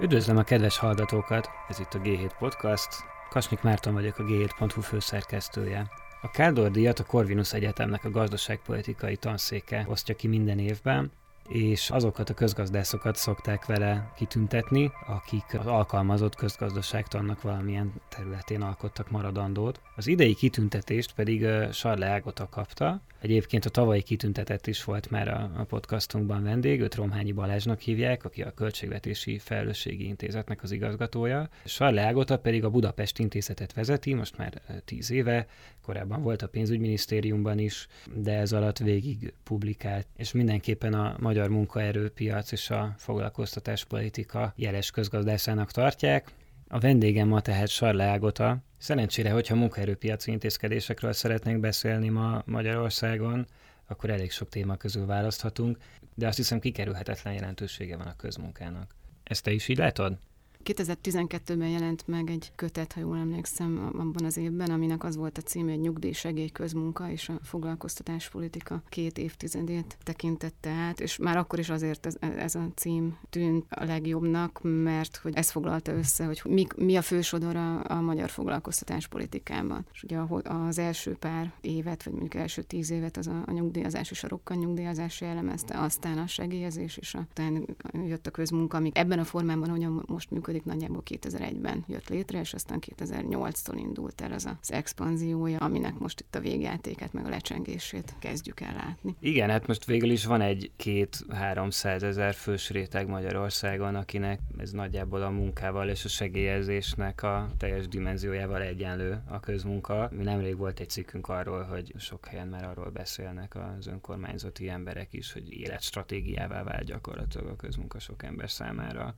Üdvözlöm a kedves hallgatókat! Ez itt a G7 Podcast. Kasnyik Márton vagyok, a G7.hu főszerkesztője. A Kádor díjat a Corvinus Egyetemnek a gazdaságpolitikai tanszéke osztja ki minden évben, és azokat a közgazdászokat szokták vele kitüntetni, akik az alkalmazott közgazdaságtannak valamilyen területén alkottak maradandót. Az idei kitüntetést pedig Sarle Ágota kapta, Egyébként a tavalyi kitüntetett is volt már a, podcastunkban vendég, őt Romhányi Balázsnak hívják, aki a Költségvetési Felelősségi Intézetnek az igazgatója. Sarle Ágota pedig a Budapest Intézetet vezeti, most már tíz éve, korábban volt a pénzügyminisztériumban is, de ez alatt végig publikált, és mindenképpen a magyar munkaerőpiac és a foglalkoztatáspolitika jeles közgazdászának tartják. A vendégem ma tehát Sarle Ágota. Szerencsére, hogyha munkaerőpiaci intézkedésekről szeretnénk beszélni ma Magyarországon, akkor elég sok téma közül választhatunk, de azt hiszem kikerülhetetlen jelentősége van a közmunkának. Ezt te is így látod? 2012-ben jelent meg egy kötet, ha jól emlékszem, abban az évben, aminek az volt a címe, hogy nyugdíjsegély közmunka és a foglalkoztatáspolitika két évtizedét tekintette át, és már akkor is azért ez, ez a cím tűnt a legjobbnak, mert hogy ez foglalta össze, hogy mi, mi a fősodor a, a magyar foglalkoztatáspolitikában. És ugye az első pár évet, vagy mondjuk első tíz évet az a, a nyugdíjazás és a rokkan nyugdíjazás jellemezte, aztán a segélyezés, és aztán jött a közmunka, ami ebben a formában, hogyan most működik, működik, nagyjából 2001-ben jött létre, és aztán 2008-tól indult el az az expanziója, aminek most itt a végjátéket, meg a lecsengését kezdjük el látni. Igen, hát most végül is van egy két 300 ezer fős réteg Magyarországon, akinek ez nagyjából a munkával és a segélyezésnek a teljes dimenziójával egyenlő a közmunka. Mi nemrég volt egy cikkünk arról, hogy sok helyen már arról beszélnek az önkormányzati emberek is, hogy életstratégiává vált gyakorlatilag a közmunka sok ember számára.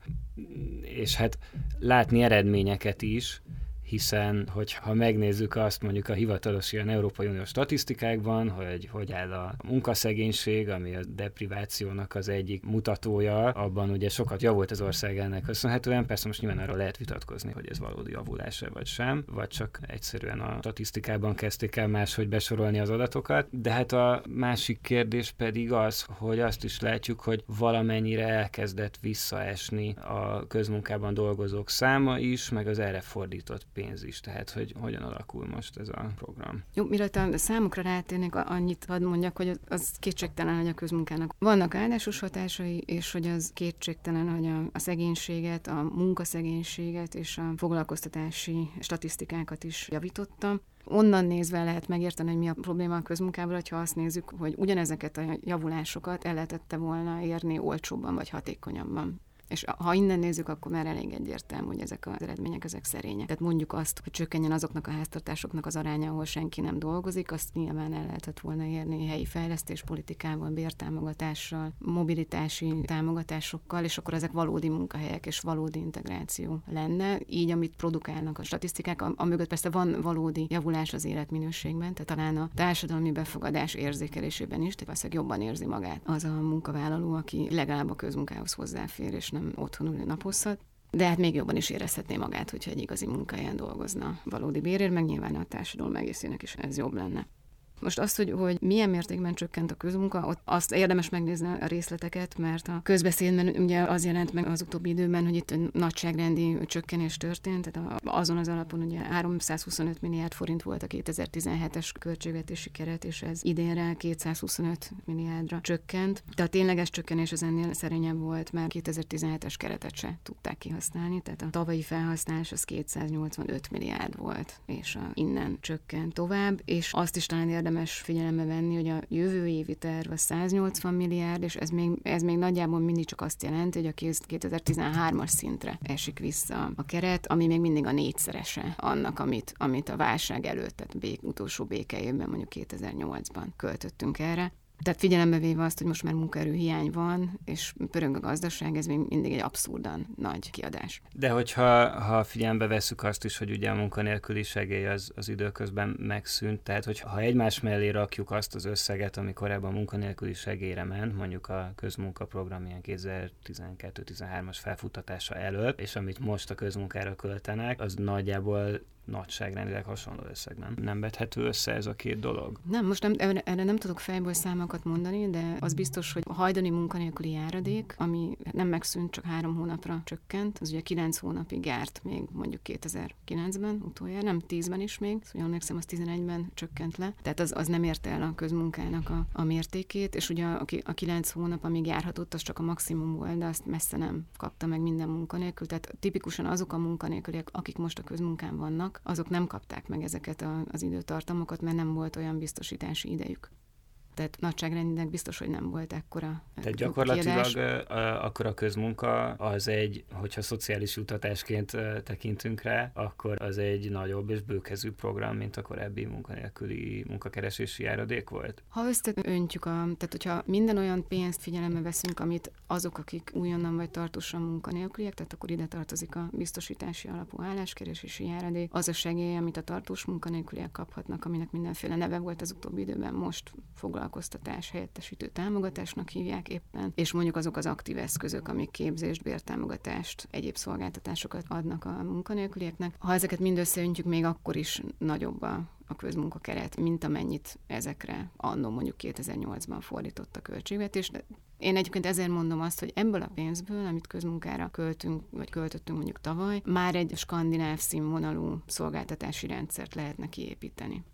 És hát látni eredményeket is, hiszen hogyha megnézzük azt mondjuk a hivatalos ilyen Európai Uniós statisztikákban, hogy hogy áll a munkaszegénység, ami a deprivációnak az egyik mutatója, abban ugye sokat javult az ország ennek köszönhetően, persze most nyilván arról lehet vitatkozni, hogy ez valódi javulás vagy sem, vagy csak egyszerűen a statisztikában kezdték el máshogy besorolni az adatokat, de hát a másik kérdés pedig az, hogy azt is látjuk, hogy valamennyire elkezdett visszaesni a közmunkában dolgozók száma is, meg az erre fordított pénz is, tehát hogy hogyan alakul most ez a program. Jó, mielőtt a számokra rátérnék, annyit hadd mondjak, hogy az kétségtelen, hogy a közmunkának vannak áldásos hatásai, és hogy az kétségtelen, hogy a, a szegénységet, a munkaszegénységet és a foglalkoztatási statisztikákat is javította. Onnan nézve lehet megérteni, hogy mi a probléma a közmunkával, hogyha azt nézzük, hogy ugyanezeket a javulásokat el lehetette volna érni olcsóbban vagy hatékonyabban. És ha innen nézzük, akkor már elég egyértelmű, hogy ezek az eredmények ezek szerények. Tehát mondjuk azt, hogy csökkenjen azoknak a háztartásoknak az aránya, ahol senki nem dolgozik, azt nyilván el lehetett volna érni helyi fejlesztéspolitikával, bértámogatással, mobilitási támogatásokkal, és akkor ezek valódi munkahelyek és valódi integráció lenne. Így, amit produkálnak a statisztikák, a, mögött persze van valódi javulás az életminőségben, tehát talán a társadalmi befogadás érzékelésében is, tehát valószínűleg jobban érzi magát az a munkavállaló, aki legalább a közmunkához hozzáfér, és nem nem otthon ülni naphosszat. De hát még jobban is érezhetné magát, hogyha egy igazi munkahelyen dolgozna valódi bérért, meg nyilván a társadalom egészének is ez jobb lenne. Most azt, hogy, hogy milyen mértékben csökkent a közmunka, ott azt érdemes megnézni a részleteket, mert a közbeszédben ugye az jelent meg az utóbbi időben, hogy itt nagyságrendi csökkenés történt, tehát azon az alapon ugye 325 milliárd forint volt a 2017-es költségvetési keret, és ez idénre 225 milliárdra csökkent. De a tényleges csökkenés az ennél szerényebb volt, mert 2017-es keretet se tudták kihasználni, tehát a tavalyi felhasználás az 285 milliárd volt, és a, innen csökkent tovább, és azt is talán érdemes érdemes figyelembe venni, hogy a jövő évi terv a 180 milliárd, és ez még, ez még nagyjából mindig csak azt jelenti, hogy a 2013-as szintre esik vissza a keret, ami még mindig a négyszerese annak, amit, amit a válság előtt, tehát bék, utolsó békejében, mondjuk 2008-ban költöttünk erre. Tehát figyelembe véve azt, hogy most már munkaerő hiány van, és pöröng a gazdaság, ez még mindig egy abszurdan nagy kiadás. De hogyha ha figyelembe veszük azt is, hogy ugye a munkanélküli segély az, az időközben megszűnt, tehát hogy ha egymás mellé rakjuk azt az összeget, ami korábban a munkanélküli segélyre ment, mondjuk a közmunkaprogram ilyen 2012-13-as felfuttatása előtt, és amit most a közmunkára költenek, az nagyjából nagyságrendileg hasonló összeg, nem? Vethető össze ez a két dolog? Nem, most nem, erre, erre nem tudok fejből számokat mondani, de az biztos, hogy a hajdani munkanélküli járadék, ami nem megszűnt, csak három hónapra csökkent, az ugye kilenc hónapig járt még mondjuk 2009-ben, utoljára, nem 10-ben is még, szóval emlékszem, az 11-ben csökkent le, tehát az, az nem érte el a közmunkának a, a mértékét, és ugye a, a kilenc hónap, amíg járhatott, az csak a maximum volt, de azt messze nem kapta meg minden munkanélkül, tehát tipikusan azok a munkanélküliek, akik most a közmunkán vannak, azok nem kapták meg ezeket az időtartamokat, mert nem volt olyan biztosítási idejük tehát nagyságrendileg biztos, hogy nem volt ekkora Tehát gyakorlatilag kiadás. akkor a közmunka az egy, hogyha szociális jutatásként tekintünk rá, akkor az egy nagyobb és bőkezű program, mint a korábbi munkanélküli munkakeresési járadék volt? Ha összeöntjük, a, tehát hogyha minden olyan pénzt figyelembe veszünk, amit azok, akik újonnan vagy tartósan munkanélküliek, tehát akkor ide tartozik a biztosítási alapú álláskeresési járadék, az a segély, amit a tartós munkanélküliek kaphatnak, aminek mindenféle neve volt az utóbbi időben, most foglalkozik foglalkoztatás helyettesítő támogatásnak hívják éppen, és mondjuk azok az aktív eszközök, amik képzést, bértámogatást, egyéb szolgáltatásokat adnak a munkanélkülieknek. Ha ezeket mind összeöntjük, még akkor is nagyobb a a közmunkakeret, mint amennyit ezekre annó mondjuk 2008-ban fordított a költségvetés. Én egyébként ezért mondom azt, hogy ebből a pénzből, amit közmunkára költünk, vagy költöttünk mondjuk tavaly, már egy skandináv színvonalú szolgáltatási rendszert lehetne kiépíteni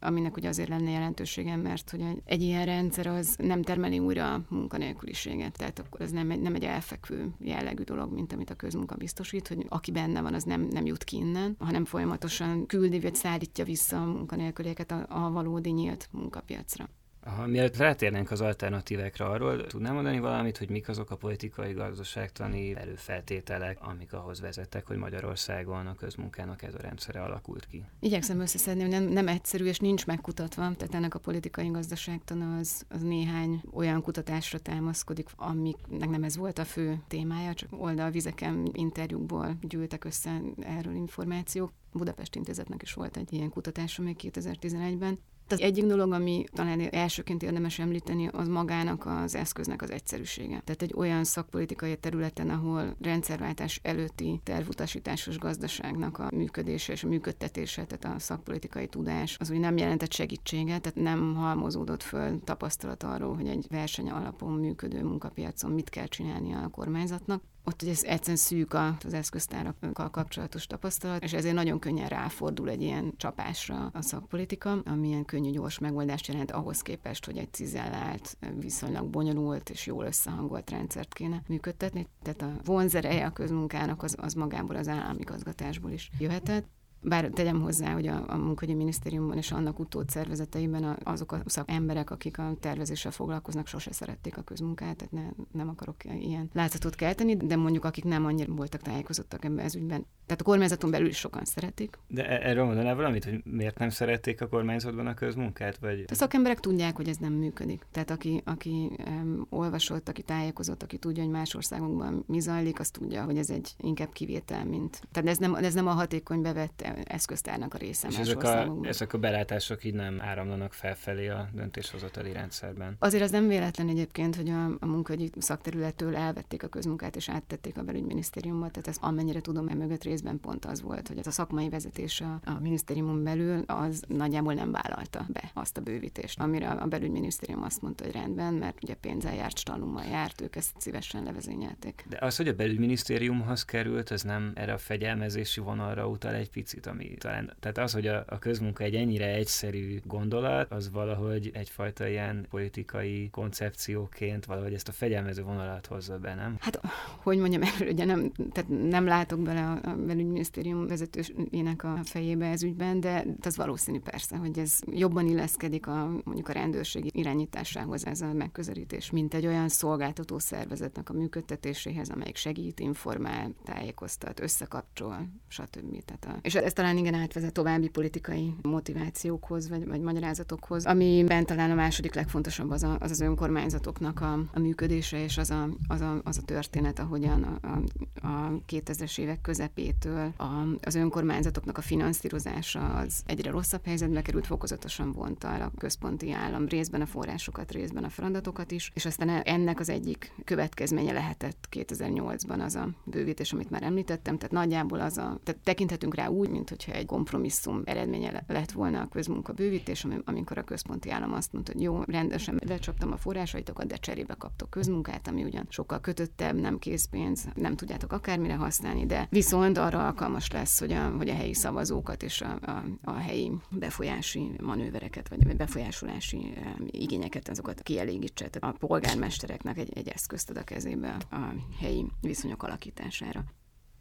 aminek ugye azért lenne jelentősége, mert hogy egy, ilyen rendszer az nem termeli újra munkanélküliséget, tehát akkor ez nem egy, nem egy elfekvő jellegű dolog, mint amit a közmunka biztosít, hogy aki benne van, az nem, nem jut ki innen, hanem folyamatosan küldi vagy szállítja vissza a munkanélkülieket a, a valódi nyílt munkapiacra. Ha mielőtt rátérnénk az alternatívákra, arról tudnám mondani valamit, hogy mik azok a politikai, gazdaságtani előfeltételek, amik ahhoz vezettek, hogy Magyarországon a közmunkának ez a rendszere alakult ki? Igyekszem összeszedni, hogy nem, nem egyszerű és nincs megkutatva, tehát ennek a politikai gazdaságtana az, az néhány olyan kutatásra támaszkodik, amiknek nem ez volt a fő témája, csak oldalvizeken interjúkból gyűltek össze erről információk. Budapest Intézetnek is volt egy ilyen kutatása még 2011-ben. Az egyik dolog, ami talán elsőként érdemes említeni, az magának az eszköznek az egyszerűsége. Tehát egy olyan szakpolitikai területen, ahol rendszerváltás előtti tervutasításos gazdaságnak a működése és a működtetése, tehát a szakpolitikai tudás, az úgy nem jelentett segítséget, tehát nem halmozódott föl tapasztalat arról, hogy egy verseny alapon működő munkapiacon mit kell csinálnia a kormányzatnak ott ugye egyszerűen szűk az eszköztárakkal kapcsolatos tapasztalat, és ezért nagyon könnyen ráfordul egy ilyen csapásra a szakpolitika, ami ilyen könnyű, gyors megoldást jelent ahhoz képest, hogy egy cizellált, viszonylag bonyolult és jól összehangolt rendszert kéne működtetni. Tehát a vonzereje a közmunkának az, az magából az állami gazgatásból is jöhetett. Bár tegyem hozzá, hogy a, a munkahogyi minisztériumban és annak utód szervezeteiben a, azok a szakemberek, akik a tervezéssel foglalkoznak, sose szerették a közmunkát, tehát ne, nem akarok ilyen látszatot kelteni, de mondjuk akik nem annyira voltak tájékozottak ebben ez ügyben, tehát a kormányzaton belül is sokan szeretik. De e- erről mondanál valamit, hogy miért nem szerették a kormányzatban a közmunkát? Vagy... A szakemberek tudják, hogy ez nem működik. Tehát aki, aki um, olvasott, aki tájékozott, aki tudja, hogy más országokban mi zajlik, az tudja, hogy ez egy inkább kivétel, mint. Tehát ez nem, ez nem a hatékony bevett eszköztárnak a része És más ezek a, ezek a belátások így nem áramlanak felfelé a döntéshozatali rendszerben. Azért az nem véletlen egyébként, hogy a, a munkahogyi szakterülettől elvették a közmunkát és áttették a belügyminisztériumba, tehát ez amennyire tudom, emögött részben pont az volt, hogy ez a szakmai vezetés a, a minisztériumon belül az nagyjából nem vállalta be azt a bővítést, amire a belügyminisztérium azt mondta, hogy rendben, mert ugye pénzzel járt, stalummal járt, ők ezt szívesen levezényelték. De az, hogy a belügyminisztériumhoz került, ez nem erre a fegyelmezési vonalra utal egy picit, ami talán, tehát az, hogy a, a közmunka egy ennyire egyszerű gondolat, az valahogy egyfajta ilyen politikai koncepcióként valahogy ezt a fegyelmező vonalat hozza be, nem? Hát, hogy mondjam, ugye nem, tehát nem látok bele a, a belügyminisztérium vezetőjének a fejébe ez ügyben, de az valószínű persze, hogy ez jobban illeszkedik a mondjuk a rendőrség irányításához ez a megközelítés, mint egy olyan szolgáltató szervezetnek a működtetéséhez, amelyik segít, informál, tájékoztat, összekapcsol, stb. Tehát a, és ez talán igen átvezet további politikai motivációkhoz, vagy, vagy magyarázatokhoz, amiben talán a második legfontosabb az a, az, az önkormányzatoknak a, a működése, és az a, az a, az a történet, ahogyan a, a, a 2000-es évek közepétől a, az önkormányzatoknak a finanszírozása az egyre rosszabb helyzetbe került, fokozatosan vonta el a központi állam részben a forrásokat, részben a feladatokat is, és aztán ennek az egyik következménye lehetett 2008-ban az a bővítés, amit már említettem, tehát nagyjából az a, tehát tekinthetünk rá úgy, mint hogyha egy kompromisszum eredménye lett volna a közmunka bővítés, amikor a központi állam azt mondta, hogy jó, rendesen lecsaptam a forrásaitokat, de cserébe kaptok közmunkát, ami ugyan sokkal kötöttebb, nem készpénz, nem tudjátok akármire használni, de viszont arra alkalmas lesz, hogy a, hogy a helyi szavazókat és a, a, a helyi befolyási manővereket, vagy befolyásolási igényeket, azokat kielégítse. Tehát a polgármestereknek egy, egy eszközt ad a kezébe a helyi viszonyok alakítására.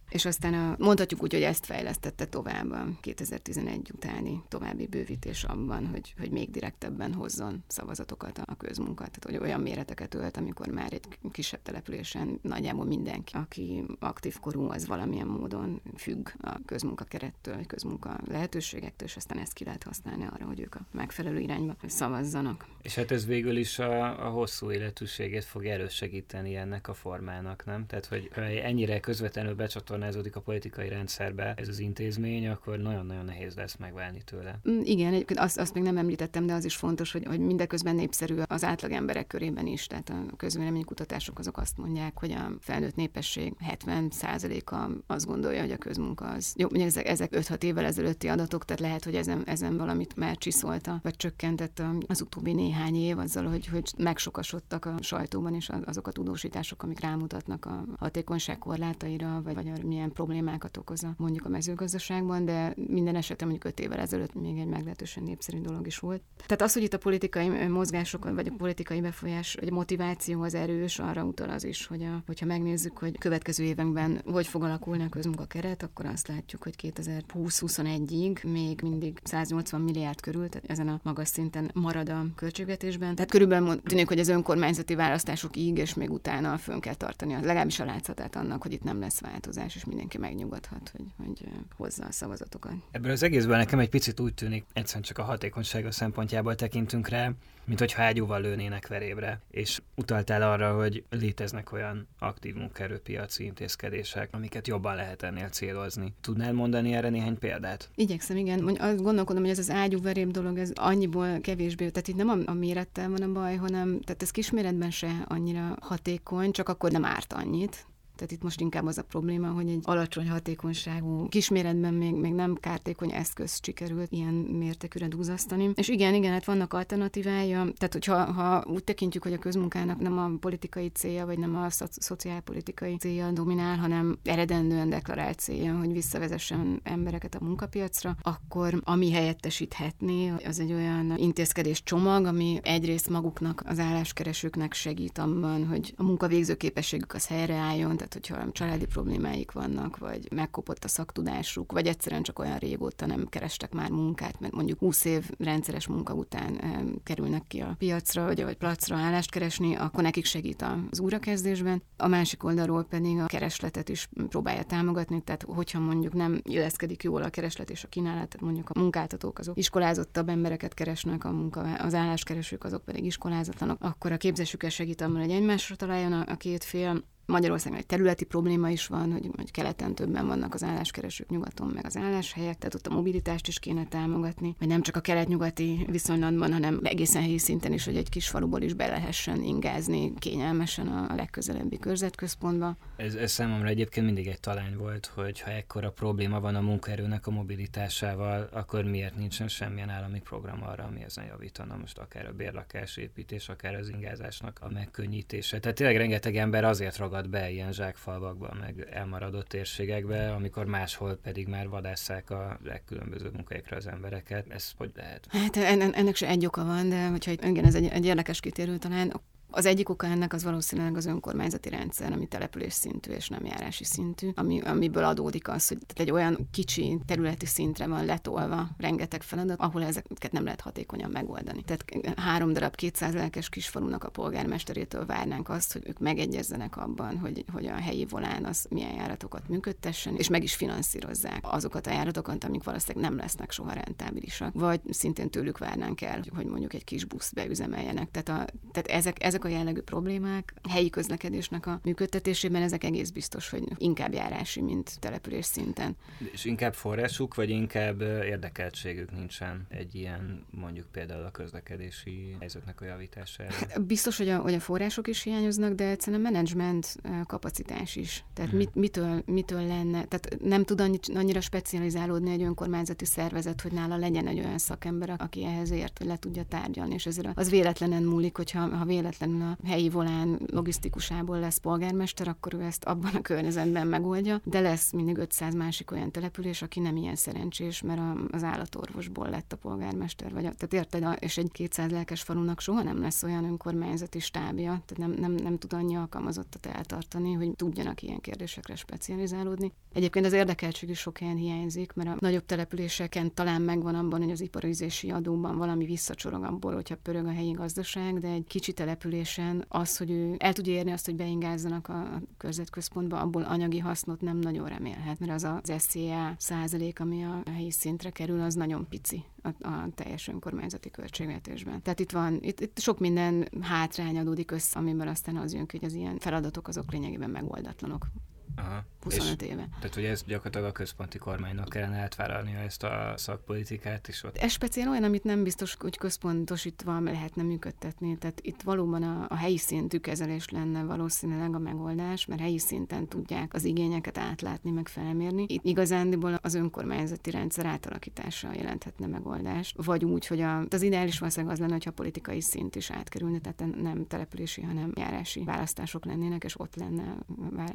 És aztán a, mondhatjuk úgy, hogy ezt fejlesztette tovább a 2011 utáni további bővítés abban, hogy, hogy még direktebben hozzon szavazatokat a közmunkat. Tehát, hogy olyan méreteket ölt, amikor már egy kisebb településen nagyjából mindenki, aki aktív korú, az valamilyen módon függ a közmunka kerettől, a közmunka lehetőségektől, és aztán ezt ki lehet használni arra, hogy ők a megfelelő irányba szavazzanak. És hát ez végül is a, a hosszú életűségét fog elősegíteni ennek a formának, nem? Tehát, hogy ennyire közvetlenül becsatol becsatornázódik a politikai rendszerbe ez az intézmény, akkor nagyon-nagyon nehéz lesz megválni tőle. Mm, igen, egyébként azt, azt még nem említettem, de az is fontos, hogy, hogy mindeközben népszerű az átlag emberek körében is. Tehát a közvéleménykutatások azok azt mondják, hogy a felnőtt népesség 70%-a azt gondolja, hogy a közmunka az. Jó, ezek, ezek 5-6 évvel ezelőtti adatok, tehát lehet, hogy ezen, ezen valamit már csiszolta, vagy csökkentett az utóbbi néhány év azzal, hogy, hogy megsokasodtak a sajtóban is azok a tudósítások, amik rámutatnak a hatékonyság korlátaira, vagy, vagy a milyen problémákat okoz a, mondjuk a mezőgazdaságban, de minden esetben mondjuk öt évvel ezelőtt még egy meglehetősen népszerű dolog is volt. Tehát az, hogy itt a politikai mozgások, vagy a politikai befolyás, vagy a motiváció az erős, arra utal az is, hogy a, hogyha megnézzük, hogy következő években hogy fog alakulni a közmunkakeret, akkor azt látjuk, hogy 2020-21-ig még mindig 180 milliárd körül, tehát ezen a magas szinten marad a költségvetésben. Tehát körülbelül tűnik, hogy az önkormányzati választásokig és még utána fönn kell tartani, legalábbis a látszatát annak, hogy itt nem lesz változás és mindenki megnyugodhat, hogy, hogy hozza a szavazatokat. Ebből az egészből nekem egy picit úgy tűnik, egyszerűen csak a hatékonysága szempontjából tekintünk rá, mint hogy ágyúval lőnének verébre, és utaltál arra, hogy léteznek olyan aktív munkaerőpiaci intézkedések, amiket jobban lehet ennél célozni. Tudnál mondani erre néhány példát? Igyekszem, igen. Mondj, azt gondolkodom, hogy ez az ágyú veréb dolog, ez annyiból kevésbé, tehát itt nem a, a mérettel van a baj, hanem tehát ez kisméretben se annyira hatékony, csak akkor nem árt annyit. Tehát itt most inkább az a probléma, hogy egy alacsony hatékonyságú, kisméretben még, még nem kártékony eszköz sikerült ilyen mértékűre dúzasztani. És igen, igen, hát vannak alternatívája. Tehát, hogyha ha úgy tekintjük, hogy a közmunkának nem a politikai célja, vagy nem a szo- szociálpolitikai célja dominál, hanem eredendően deklarált célja, hogy visszavezessen embereket a munkapiacra, akkor ami helyettesíthetné, az egy olyan intézkedés csomag, ami egyrészt maguknak, az álláskeresőknek segít abban, hogy a munkavégző képességük az helyreálljon, tehát hogyha családi problémáik vannak, vagy megkopott a szaktudásuk, vagy egyszerűen csak olyan régóta nem kerestek már munkát, mert mondjuk 20 év rendszeres munka után kerülnek ki a piacra, vagy, vagy placra állást keresni, akkor nekik segít az újrakezdésben. A másik oldalról pedig a keresletet is próbálja támogatni, tehát hogyha mondjuk nem illeszkedik jól a kereslet és a kínálat, tehát mondjuk a munkáltatók azok iskolázottabb embereket keresnek, a munka, az álláskeresők azok pedig iskolázatlanok, akkor a képzésükkel segít abban, hogy egymásra találjon a, a két fél, Magyarországon egy területi probléma is van, hogy, hogy keleten többen vannak az álláskeresők, nyugaton meg az álláshelyek, tehát ott a mobilitást is kéne támogatni, vagy nem csak a kelet-nyugati viszonylatban, hanem egészen helyi szinten is, hogy egy kis faluból is be lehessen ingázni kényelmesen a legközelebbi körzetközpontba. Ez, ez számomra egyébként mindig egy talány volt, hogy ha ekkora probléma van a munkaerőnek a mobilitásával, akkor miért nincsen semmilyen állami program arra, ami ezen javítana, most akár a bérlakásépítés, akár az ingázásnak a megkönnyítése. Tehát tényleg rengeteg ember azért ragad ragad be ilyen zsákfalvakba, meg elmaradott térségekbe, amikor máshol pedig már vadásszák a legkülönbözőbb munkahelyekre az embereket. Ez hogy lehet? Hát ennek se egy oka van, de hogyha igen, ez egy, egy érdekes kitérő talán. Az egyik oka ennek az valószínűleg az önkormányzati rendszer, ami település szintű és nem járási szintű, ami, amiből adódik az, hogy egy olyan kicsi területi szintre van letolva rengeteg feladat, ahol ezeket nem lehet hatékonyan megoldani. Tehát három darab 200 lelkes kisfalunak a polgármesterétől várnánk azt, hogy ők megegyezzenek abban, hogy, hogy a helyi volán az milyen járatokat működtessen, és meg is finanszírozzák azokat a járatokat, amik valószínűleg nem lesznek soha rentábilisak. Vagy szintén tőlük várnánk el, hogy mondjuk egy kis buszt beüzemeljenek. Tehát, a, tehát ezek, ezek ezek a jellegű problémák helyi közlekedésnek a működtetésében ezek egész biztos, hogy inkább járási, mint település szinten. És inkább forrásuk, vagy inkább érdekeltségük nincsen egy ilyen mondjuk például a közlekedési helyzetnek a javítására? Biztos, hogy a, hogy a források is hiányoznak, de egyszerűen a menedzsment kapacitás is. Tehát hmm. mit, mitől, mitől lenne, tehát nem tud annyi, annyira specializálódni egy önkormányzati szervezet, hogy nála legyen egy olyan szakember, aki ehhez ért, hogy le tudja tárgyalni, és ezért az véletlenen múlik, hogyha ha véletlenül a helyi volán logisztikusából lesz polgármester, akkor ő ezt abban a környezetben megoldja, de lesz mindig 500 másik olyan település, aki nem ilyen szerencsés, mert az állatorvosból lett a polgármester, vagy a, tehát érted, és egy 200 lelkes falunak soha nem lesz olyan önkormányzati stábja, tehát nem, nem, nem tud annyi alkalmazottat eltartani, hogy tudjanak ilyen kérdésekre specializálódni. Egyébként az érdekeltség is sok helyen hiányzik, mert a nagyobb településeken talán megvan abban, hogy az iparizési adóban valami visszacsorog abból, hogyha pörög a helyi gazdaság, de egy kicsi településen az, hogy ő el tudja érni azt, hogy beingázzanak a körzetközpontba, abból anyagi hasznot nem nagyon remélhet, mert az az SZIA százalék, ami a helyi szintre kerül, az nagyon pici a, a teljes önkormányzati költségvetésben. Tehát itt van, itt, itt sok minden hátrány adódik össze, amiben aztán az jön hogy az ilyen feladatok azok lényegében megoldatlanok. Aha. 25 és, éve. Tehát, hogy ez gyakorlatilag a központi kormánynak kellene átvállalnia ezt a szakpolitikát is ott. Ez speciál olyan, amit nem biztos, hogy központosítva lehetne működtetni. Tehát itt valóban a, a helyi szintű kezelés lenne valószínűleg a megoldás, mert helyi szinten tudják az igényeket átlátni, meg felmérni. Itt igazándiból az önkormányzati rendszer átalakítása jelenthetne megoldást. Vagy úgy, hogy a, az ideális valószínűleg az lenne, hogyha a politikai szint is átkerülne, tehát nem települési, hanem járási választások lennének, és ott lenne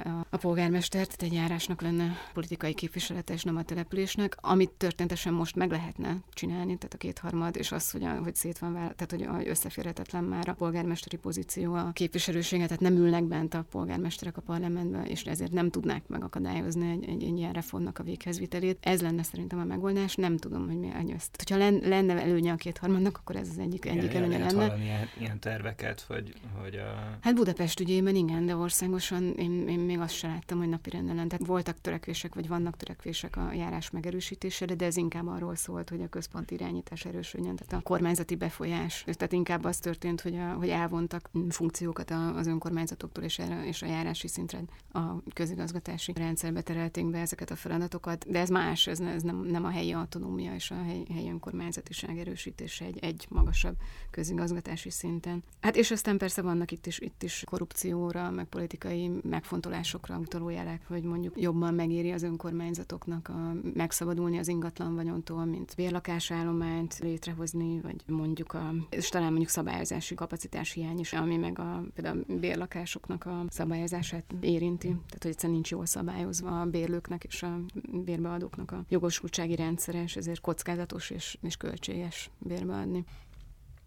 a, a polgármester tehát egy járásnak lenne politikai képviselete, és nem a településnek, amit történetesen most meg lehetne csinálni, tehát a kétharmad, és az, hogy, a, hogy szét van vála, tehát hogy összeférhetetlen már a polgármesteri pozíció a képviselőséget, tehát nem ülnek bent a polgármesterek a parlamentben, és ezért nem tudnák megakadályozni egy, egy, egy ilyen reformnak a véghezvitelét. Ez lenne szerintem a megoldás, nem tudom, hogy mi ezt. Hogyha lenne előnye a kétharmadnak, akkor ez az egyik, egyik előnye lenne. Ilyen, ilyen terveket, hogy, hogy a... Hát Budapest ügyében igen, de országosan én, én még azt sem láttam, hogy napi ellen. Tehát voltak törekvések, vagy vannak törekvések a járás megerősítésére, de ez inkább arról szólt, hogy a központi irányítás erősödjön, tehát a kormányzati befolyás. Tehát inkább az történt, hogy, a, hogy elvontak funkciókat az önkormányzatoktól, és, erre, és a járási szintre a közigazgatási rendszerbe terelték be ezeket a feladatokat. De ez más, ez, ez nem, nem a helyi autonómia és a helyi, helyi önkormányzatiság erősítése egy, egy magasabb közigazgatási szinten. Hát és aztán persze vannak itt is, itt is korrupcióra, meg politikai megfontolásokra utaló jelek, hogy mondjuk jobban megéri az önkormányzatoknak a, megszabadulni az ingatlan vagyontól, mint bérlakásállományt létrehozni, vagy mondjuk a, és talán mondjuk szabályozási kapacitás hiány is, ami meg a, például a bérlakásoknak a szabályozását érinti. Tehát, hogy egyszerűen nincs jól szabályozva a bérlőknek és a bérbeadóknak a jogosultsági rendszere, és ezért kockázatos és, és költséges bérbeadni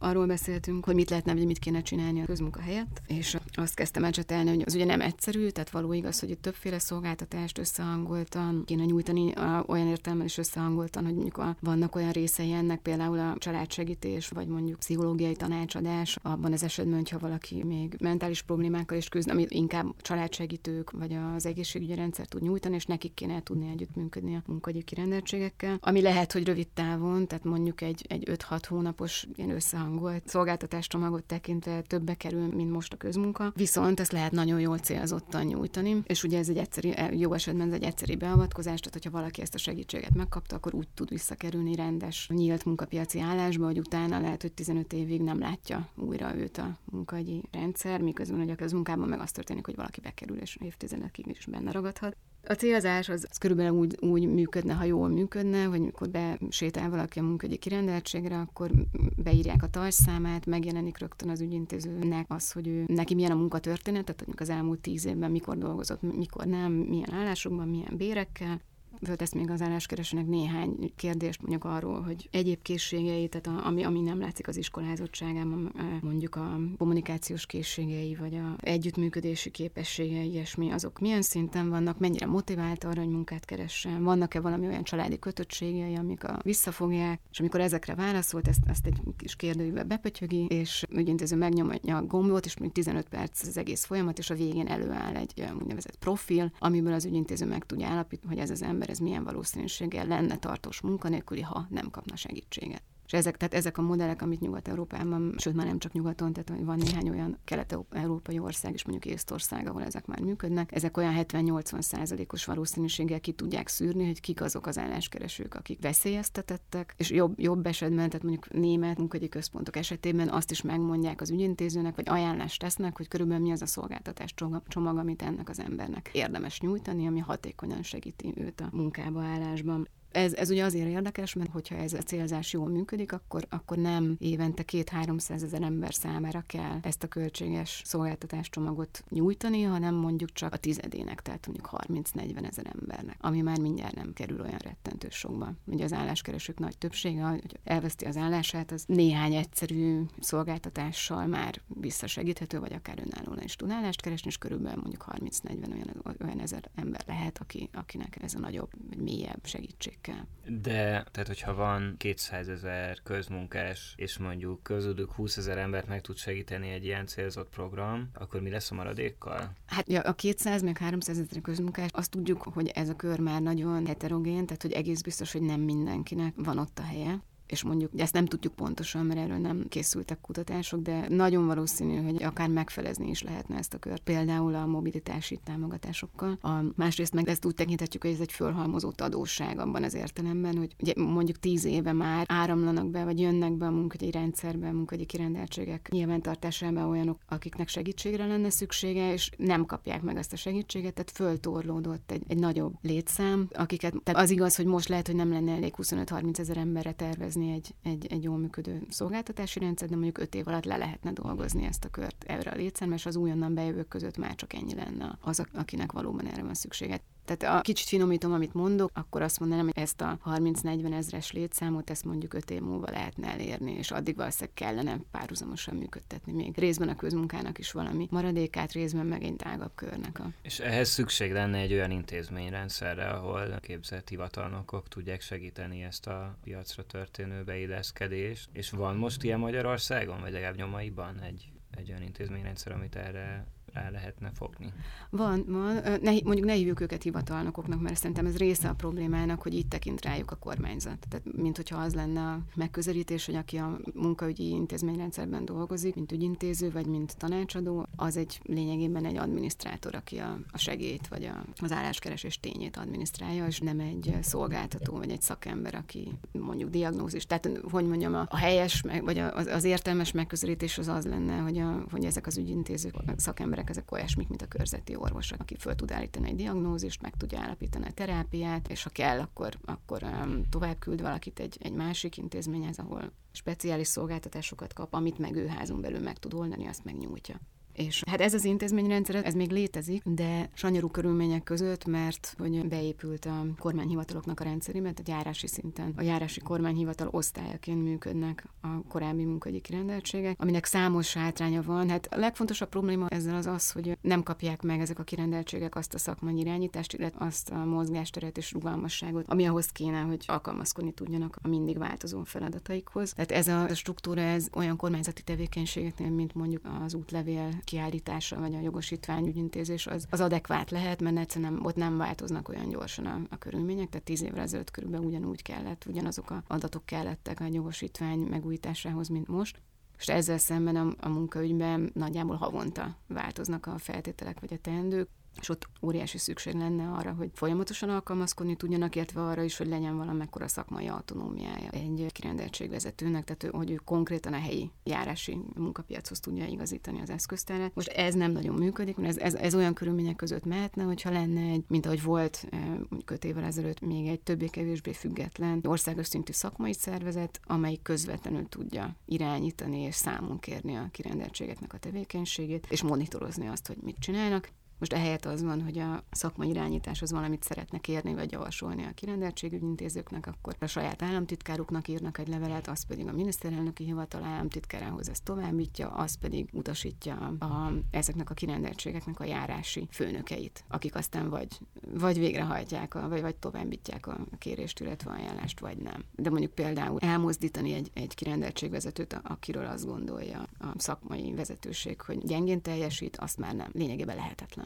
arról beszéltünk, hogy mit lehetne, vagy mit kéne csinálni a közmunka helyett, és azt kezdtem elcsetelni, hogy az ugye nem egyszerű, tehát való igaz, hogy itt többféle szolgáltatást összehangoltan kéne nyújtani, olyan értelemben is összehangoltan, hogy mondjuk a, vannak olyan részei ennek, például a családsegítés, vagy mondjuk pszichológiai tanácsadás, abban az esetben, hogyha valaki még mentális problémákkal is küzd, amit inkább családsegítők, vagy az egészségügyi rendszer tud nyújtani, és nekik kéne tudni együttműködni a munkagyi kirendeltségekkel, ami lehet, hogy rövid távon, tehát mondjuk egy, egy 5-6 hónapos ilyen összehang volt szolgáltatáscsomagot tekintve többe kerül, mint most a közmunka. Viszont ezt lehet nagyon jól célzottan nyújtani, és ugye ez egy egyszerű, jó esetben ez egy egyszerű beavatkozás, tehát hogyha valaki ezt a segítséget megkapta, akkor úgy tud visszakerülni rendes, nyílt munkapiaci állásba, hogy utána lehet, hogy 15 évig nem látja újra őt a munkahogyi rendszer, miközben hogy a közmunkában meg az történik, hogy valaki bekerül és évtizedekig is benne ragadhat. A célzás az, az körülbelül úgy, úgy működne, ha jól működne, hogy mikor besétál valaki a munkahogyi kirendeltségre, akkor beírják a tartszámát, megjelenik rögtön az ügyintézőnek az, hogy ő, neki milyen a munkatörténet, tehát az elmúlt tíz évben mikor dolgozott, mikor nem, milyen állásokban, milyen bérekkel, föltesz még az álláskeresőnek néhány kérdést mondjuk arról, hogy egyéb készségei, tehát a, ami, ami nem látszik az iskolázottságában, mondjuk a kommunikációs készségei, vagy a együttműködési képességei, ilyesmi, azok milyen szinten vannak, mennyire motivált arra, hogy munkát keressen, vannak-e valami olyan családi kötöttségei, amik a visszafogják, és amikor ezekre válaszolt, ezt, ezt egy kis kérdőjébe bepötyögi, és ügyintéző megnyomja a gombot, és még 15 perc az egész folyamat, és a végén előáll egy úgynevezett profil, amiből az ügyintéző meg tudja állapítani, hogy ez az ember ez milyen valószínűséggel lenne tartós munkanélküli, ha nem kapna segítséget. És ezek, tehát ezek a modellek, amit Nyugat-Európában, sőt már nem csak nyugaton, tehát van néhány olyan kelet-európai ország, és mondjuk Észtország, ahol ezek már működnek, ezek olyan 70-80 százalékos valószínűséggel ki tudják szűrni, hogy kik azok az álláskeresők, akik veszélyeztetettek, és jobb, jobb esetben, tehát mondjuk német munkahogyi központok esetében azt is megmondják az ügyintézőnek, vagy ajánlást tesznek, hogy körülbelül mi az a szolgáltatás csomag, amit ennek az embernek érdemes nyújtani, ami hatékonyan segíti őt a munkába állásban. Ez, ez ugye azért érdekes, mert hogyha ez a célzás jól működik, akkor, akkor nem évente két 300 ezer ember számára kell ezt a költséges szolgáltatáscsomagot nyújtani, hanem mondjuk csak a tizedének, tehát mondjuk 30-40 ezer embernek, ami már mindjárt nem kerül olyan rettentő sokba. Ugye az álláskeresők nagy többsége, hogy elveszti az állását, az néhány egyszerű szolgáltatással már visszasegíthető, vagy akár önállóan is tud állást keresni, és körülbelül mondjuk 30-40 olyan, olyan ezer ember lehet, aki, akinek ez a nagyobb, mélyebb segítség kell. De, tehát hogyha van 200 ezer közmunkás, és mondjuk közülük 20 ezer embert meg tud segíteni egy ilyen célzott program, akkor mi lesz a maradékkal? Hát ja, a 200 meg 300 ezer közmunkás, azt tudjuk, hogy ez a kör már nagyon heterogén, tehát hogy egész biztos, hogy nem mindenkinek van ott a helye és mondjuk ezt nem tudjuk pontosan, mert erről nem készültek kutatások, de nagyon valószínű, hogy akár megfelezni is lehetne ezt a kört, például a mobilitási támogatásokkal. A másrészt meg ezt úgy tekinthetjük, hogy ez egy fölhalmozott adósság abban az értelemben, hogy ugye mondjuk tíz éve már áramlanak be, vagy jönnek be a munkagyi rendszerbe, a munkagyi kirendeltségek nyilvántartásába olyanok, akiknek segítségre lenne szüksége, és nem kapják meg ezt a segítséget, tehát föltorlódott egy, egy nagyobb létszám, akiket, tehát az igaz, hogy most lehet, hogy nem lenne elég 25-30 ezer emberre tervezni létrehozni egy, egy, egy jól működő szolgáltatási rendszer, de mondjuk öt év alatt le lehetne dolgozni ezt a kört erre a létszám, és az újonnan bejövők között már csak ennyi lenne az, akinek valóban erre van szüksége. Tehát a kicsit finomítom, amit mondok, akkor azt mondanám, hogy ezt a 30-40 ezres létszámot, ezt mondjuk 5 év múlva lehetne elérni, és addig valószínűleg kellene párhuzamosan működtetni még. Részben a közmunkának is valami maradékát, részben meg egy tágabb körnek. A... És ehhez szükség lenne egy olyan intézményrendszerre, ahol képzett hivatalnokok tudják segíteni ezt a piacra történő beilleszkedést. És van most ilyen Magyarországon, vagy legalább nyomaiban egy, egy olyan intézményrendszer, amit erre rá lehetne fogni. Van, van. Ne, mondjuk ne hívjuk őket hivatalnokoknak, mert szerintem ez része a problémának, hogy itt tekint rájuk a kormányzat. Tehát, mint hogyha az lenne a megközelítés, hogy aki a munkaügyi intézményrendszerben dolgozik, mint ügyintéző, vagy mint tanácsadó, az egy lényegében egy adminisztrátor, aki a, a segélyt, vagy a, az álláskeresés tényét adminisztrálja, és nem egy szolgáltató, vagy egy szakember, aki mondjuk diagnózis. Tehát, hogy mondjam, a, a helyes, vagy az, az értelmes megközelítés az az lenne, hogy, a, hogy ezek az ügyintézők, szakemberek emberek ezek olyasmik, mint a körzeti orvos, aki föl tud állítani egy diagnózist, meg tudja állapítani a terápiát, és ha kell, akkor, akkor um, tovább küld valakit egy, egy másik intézményhez, ahol speciális szolgáltatásokat kap, amit meg ő házon belül meg tud oldani, azt megnyújtja. És hát ez az intézményrendszer, ez még létezik, de sanyarú körülmények között, mert hogy beépült a kormányhivataloknak a rendszerébe, tehát a járási szinten a járási kormányhivatal osztályaként működnek a korábbi munkagyi kirendeltségek, aminek számos hátránya van. Hát a legfontosabb probléma ezzel az az, hogy nem kapják meg ezek a kirendeltségek azt a szakmai irányítást, illetve azt a mozgásteret és rugalmasságot, ami ahhoz kéne, hogy alkalmazkodni tudjanak a mindig változó feladataikhoz. Tehát ez a struktúra, ez olyan kormányzati tevékenységeknél, mint mondjuk az útlevél kiállítása vagy a jogosítványügyintézés az, az adekvát lehet, mert egyszerűen nem, ott nem változnak olyan gyorsan a, a körülmények, tehát tíz évvel ezelőtt körülbelül ugyanúgy kellett, ugyanazok a adatok kellettek a jogosítvány megújításához, mint most. És ezzel szemben a, a munkaügyben nagyjából havonta változnak a feltételek vagy a teendők és ott óriási szükség lenne arra, hogy folyamatosan alkalmazkodni tudjanak, illetve arra is, hogy legyen valamekkora szakmai autonómiája egy kirendeltségvezetőnek, tehát hogy ő konkrétan a helyi járási munkapiachoz tudja igazítani az eszköztárat. Most ez nem nagyon működik, mert ez, ez, ez olyan körülmények között mehetne, hogyha lenne egy, mint ahogy volt eh, öt évvel ezelőtt még egy többé-kevésbé független országos szintű szakmai szervezet, amely közvetlenül tudja irányítani és számon kérni a kirendeltségeknek a tevékenységét, és monitorozni azt, hogy mit csinálnak. Most ehelyett az van, hogy a szakmai irányításhoz valamit szeretnek érni, vagy javasolni a kirendeltségügyintézőknek, akkor a saját államtitkáruknak írnak egy levelet, az pedig a miniszterelnöki hivatal államtitkárához ezt továbbítja, az pedig utasítja a, ezeknek a kirendeltségeknek a járási főnökeit, akik aztán vagy, vagy végrehajtják, a, vagy, vagy továbbítják a kérést, illetve ajánlást, vagy nem. De mondjuk például elmozdítani egy, egy kirendeltségvezetőt, akiről azt gondolja a szakmai vezetőség, hogy gyengén teljesít, azt már nem. Lényegében lehetetlen.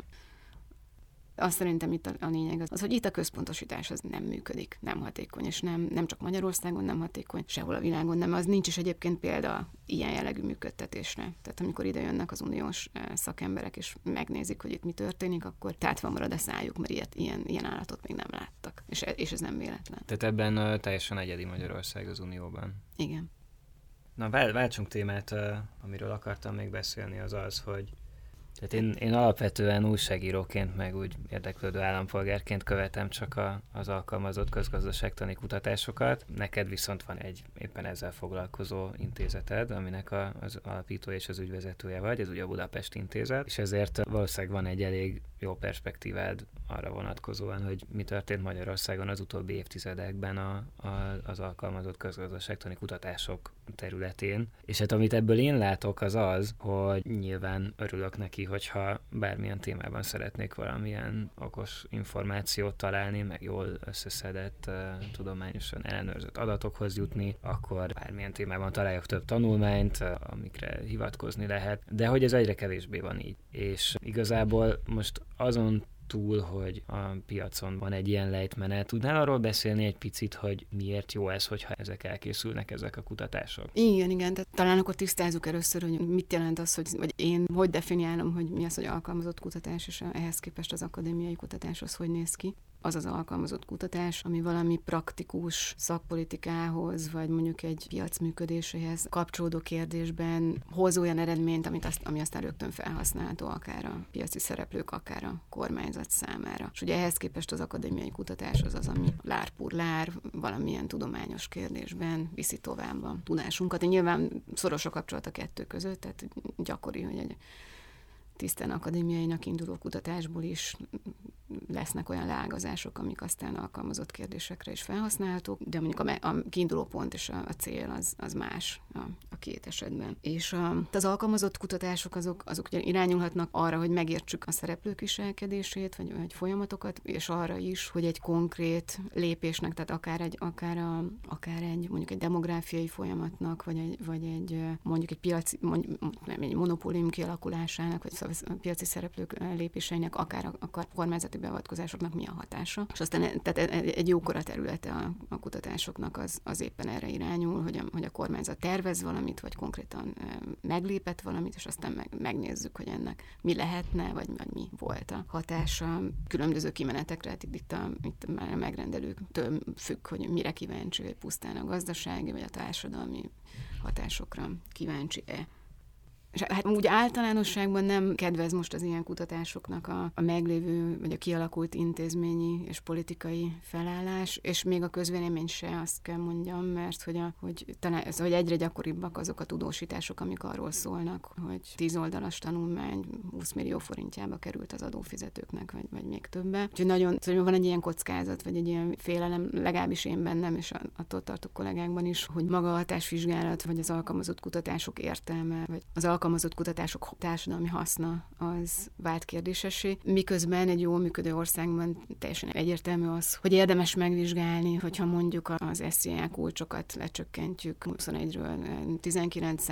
Azt szerintem itt a, a lényeg az, az, hogy itt a központosítás az nem működik, nem hatékony, és nem, nem csak Magyarországon nem hatékony, sehol a világon nem. Az nincs is egyébként példa ilyen jellegű működtetésre. Tehát amikor ide jönnek az uniós eh, szakemberek, és megnézik, hogy itt mi történik, akkor tátva marad a szájuk, mert ilyet, ilyen, ilyen állatot még nem láttak. És, és ez nem véletlen. Tehát ebben uh, teljesen egyedi Magyarország az Unióban. Igen. Na, váltsunk témát, uh, amiről akartam még beszélni, az az, hogy tehát én, én alapvetően újságíróként, meg úgy érdeklődő állampolgárként követem csak a, az alkalmazott közgazdaságtani kutatásokat. Neked viszont van egy éppen ezzel foglalkozó intézeted, aminek a, az alapító és az ügyvezetője vagy, ez ugye a Budapest Intézet, és ezért valószínűleg van egy elég jó perspektívád arra vonatkozóan, hogy mi történt Magyarországon az utóbbi évtizedekben a, a, az alkalmazott közgazdaságtani kutatások területén. És hát amit ebből én látok, az az, hogy nyilván örülök neki, hogyha bármilyen témában szeretnék valamilyen okos információt találni, meg jól összeszedett, tudományosan ellenőrzött adatokhoz jutni, akkor bármilyen témában találjak több tanulmányt, amikre hivatkozni lehet, de hogy ez egyre kevésbé van így. És igazából most azon túl, hogy a piacon van egy ilyen lejtmenet. Tudnál arról beszélni egy picit, hogy miért jó ez, hogyha ezek elkészülnek, ezek a kutatások? Igen, igen, tehát talán akkor tisztázzuk először, hogy mit jelent az, hogy vagy én hogy definiálom, hogy mi az, hogy alkalmazott kutatás, és ehhez képest az akadémiai kutatás az hogy néz ki az az alkalmazott kutatás, ami valami praktikus szakpolitikához, vagy mondjuk egy piac működéséhez kapcsolódó kérdésben hoz olyan eredményt, amit azt, ami aztán rögtön felhasználható akár a piaci szereplők, akár a kormányzat számára. És ugye ehhez képest az akadémiai kutatás az az, ami lárpur lár, valamilyen tudományos kérdésben viszi tovább a tudásunkat. Nyilván szoros a kapcsolat a kettő között, tehát gyakori, hogy egy tisztán akadémiainak induló kutatásból is lesznek olyan leágazások, amik aztán alkalmazott kérdésekre is felhasználhatók, de mondjuk a, a kiinduló pont és a, a cél az, az más a, a két esetben. És a, az alkalmazott kutatások azok, azok ugye irányulhatnak arra, hogy megértsük a szereplők viselkedését, vagy, vagy folyamatokat, és arra is, hogy egy konkrét lépésnek, tehát akár egy, akár, a, akár egy mondjuk egy demográfiai folyamatnak, vagy egy, vagy egy mondjuk egy piaci, mondjuk, nem, egy monopólium kialakulásának, vagy a piaci szereplők lépéseinek, akár a, kormányzati beavatkozásoknak mi a hatása. És aztán tehát egy jókora területe a, a kutatásoknak az, az éppen erre irányul, hogy a, hogy a kormányzat tervez valamit, vagy konkrétan meglépett valamit, és aztán meg, megnézzük, hogy ennek mi lehetne, vagy, vagy mi volt a hatása. Különböző kimenetekre, hát itt, a, itt már a megrendelőktől függ, hogy mire kíváncsi, hogy pusztán a gazdasági, vagy a társadalmi hatásokra kíváncsi-e és hát úgy általánosságban nem kedvez most az ilyen kutatásoknak a, a meglévő, vagy a kialakult intézményi és politikai felállás, és még a közvélemény se azt kell mondjam, mert hogy, a, hogy, talán, ez, hogy egyre gyakoribbak azok a tudósítások, amik arról szólnak, hogy tíz oldalas tanulmány 20 millió forintjába került az adófizetőknek, vagy, vagy még többe. Úgyhogy nagyon, szóval van egy ilyen kockázat, vagy egy ilyen félelem, legalábbis én bennem, és attól tartok kollégákban is, hogy maga a hatásvizsgálat, vagy az alkalmazott kutatások értelme, vagy az alkalmazott kutatások társadalmi haszna az vált kérdésessé, miközben egy jól működő országban teljesen egyértelmű az, hogy érdemes megvizsgálni, hogyha mondjuk az SZIA kulcsokat lecsökkentjük 21-ről 19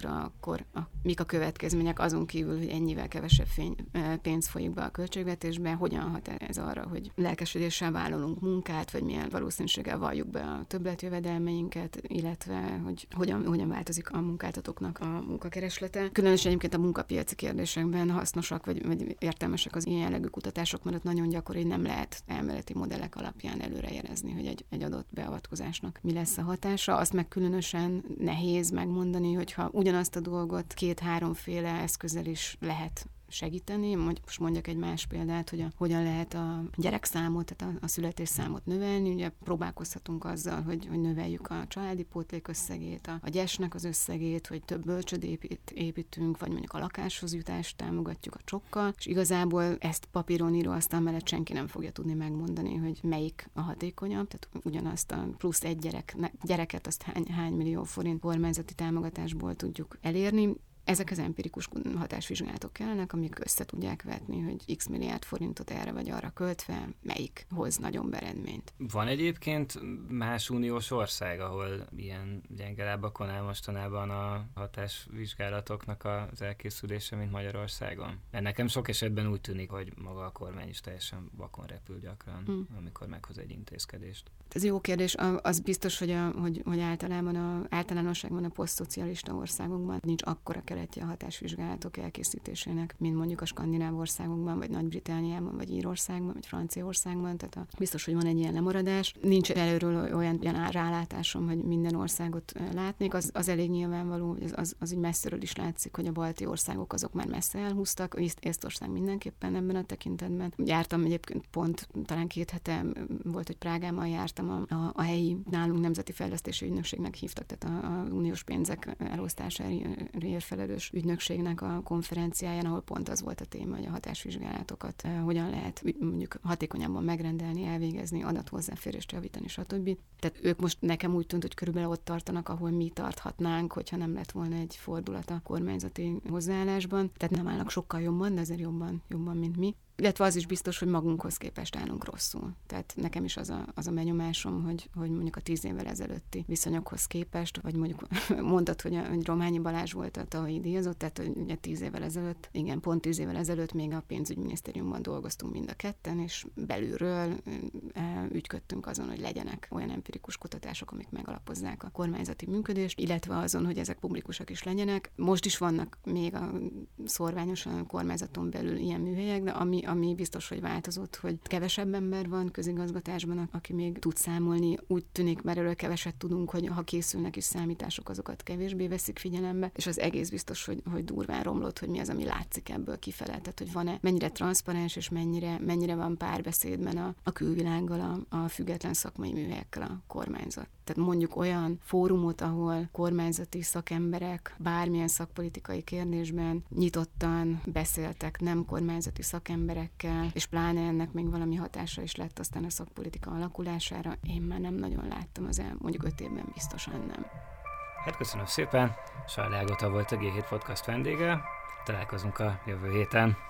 ra akkor a, mik a következmények azon kívül, hogy ennyivel kevesebb fény, pénz folyik be a költségvetésbe, hogyan hat ez arra, hogy lelkesedéssel vállalunk munkát, vagy milyen valószínűséggel valljuk be a többletjövedelmeinket, illetve hogy hogyan, hogyan változik a munkáltatóknak a munkakereslet területe. Különösen egyébként a munkapiaci kérdésekben hasznosak vagy, vagy értelmesek az ilyen jellegű kutatások, mert nagyon gyakori, nem lehet elméleti modellek alapján előrejelezni, hogy egy, egy adott beavatkozásnak mi lesz a hatása. Azt meg különösen nehéz megmondani, hogyha ugyanazt a dolgot két-háromféle eszközzel is lehet segíteni. Most mondjak egy más példát, hogy a, hogyan lehet a gyerekszámot, tehát a, a születésszámot növelni. Ugye próbálkozhatunk azzal, hogy, hogy növeljük a családi pótlék összegét, a, a gyesnek az összegét, hogy több bölcsöd épít, építünk, vagy mondjuk a lakáshoz jutást támogatjuk a csokkal, és igazából ezt papíron író aztán mellett senki nem fogja tudni megmondani, hogy melyik a hatékonyabb, tehát ugyanazt a plusz egy gyerek, gyereket azt hány, hány millió forint kormányzati támogatásból tudjuk elérni Ezek az empirikus hatásvizsgálatok kellenek, amik össze tudják vetni, hogy x milliárd forintot erre vagy arra költve, melyik hoz nagyobb eredményt. Van egyébként más uniós ország, ahol ilyen gyenge lábakon áll mostanában a hatásvizsgálatoknak az elkészülése, mint Magyarországon? Mert nekem sok esetben úgy tűnik, hogy maga a kormány is teljesen vakon repül gyakran, hmm. amikor meghoz egy intézkedést. Ez jó kérdés. Az biztos, hogy, a, hogy, hogy általában a, általánosságban a posztszocialista országokban nincs akkora keretje a hatásvizsgálatok elkészítésének, mint mondjuk a skandináv országokban, vagy Nagy-Britániában, vagy Írországban, vagy Franciaországban. Tehát a, biztos, hogy van egy ilyen lemaradás. Nincs előről olyan, olyan rálátásom, hogy minden országot látnék. Az, az elég nyilvánvaló, hogy az, az, az így messziről is látszik, hogy a balti országok azok már messze elhúztak. Észtország mindenképpen ebben a tekintetben. Jártam egyébként pont talán két hete volt, hogy Prágában jártam a, a, a helyi nálunk nemzeti fejlesztési ügynökségnek hívtak, tehát a, a uniós pénzek elosztásáért felelős ügynökségnek a konferenciáján, ahol pont az volt a téma, hogy a hatásvizsgálatokat uh, hogyan lehet mondjuk hatékonyabban megrendelni, elvégezni, adathozzáférést javítani, stb. Tehát ők most nekem úgy tűnt, hogy körülbelül ott tartanak, ahol mi tarthatnánk, hogyha nem lett volna egy fordulat a kormányzati hozzáállásban. Tehát nem állnak sokkal jobban, de azért jobban, jobban, mint mi illetve az is biztos, hogy magunkhoz képest állunk rosszul. Tehát nekem is az a, az a benyomásom, hogy, hogy mondjuk a tíz évvel ezelőtti viszonyokhoz képest, vagy mondjuk mondtad, hogy, a, hogy Rományi Balázs volt a tavalyi díjazott, tehát hogy ugye tíz évvel ezelőtt, igen, pont tíz évvel ezelőtt még a pénzügyminisztériumban dolgoztunk mind a ketten, és belülről ügyködtünk azon, hogy legyenek olyan empirikus kutatások, amik megalapozzák a kormányzati működést, illetve azon, hogy ezek publikusak is legyenek. Most is vannak még a szorványosan kormányzaton belül ilyen műhelyek, de ami, ami biztos, hogy változott, hogy kevesebb ember van közigazgatásban, aki még tud számolni. Úgy tűnik, mert erről keveset tudunk, hogy ha készülnek is számítások, azokat kevésbé veszik figyelembe, és az egész biztos, hogy, hogy durván romlott, hogy mi az, ami látszik ebből kifele. Tehát, hogy van-e, mennyire transzparens, és mennyire, mennyire van párbeszédben a, a külvilággal, a, a független szakmai műhelyekkel a kormányzat. Tehát mondjuk olyan fórumot, ahol kormányzati szakemberek bármilyen szakpolitikai kérdésben nyitottan beszéltek nem kormányzati szakemberekkel, és pláne ennek még valami hatása is lett aztán a szakpolitika alakulására, én már nem nagyon láttam az el, mondjuk öt évben biztosan nem. Hát köszönöm szépen, Sajlá Ágota volt a G7 Podcast vendége, találkozunk a jövő héten.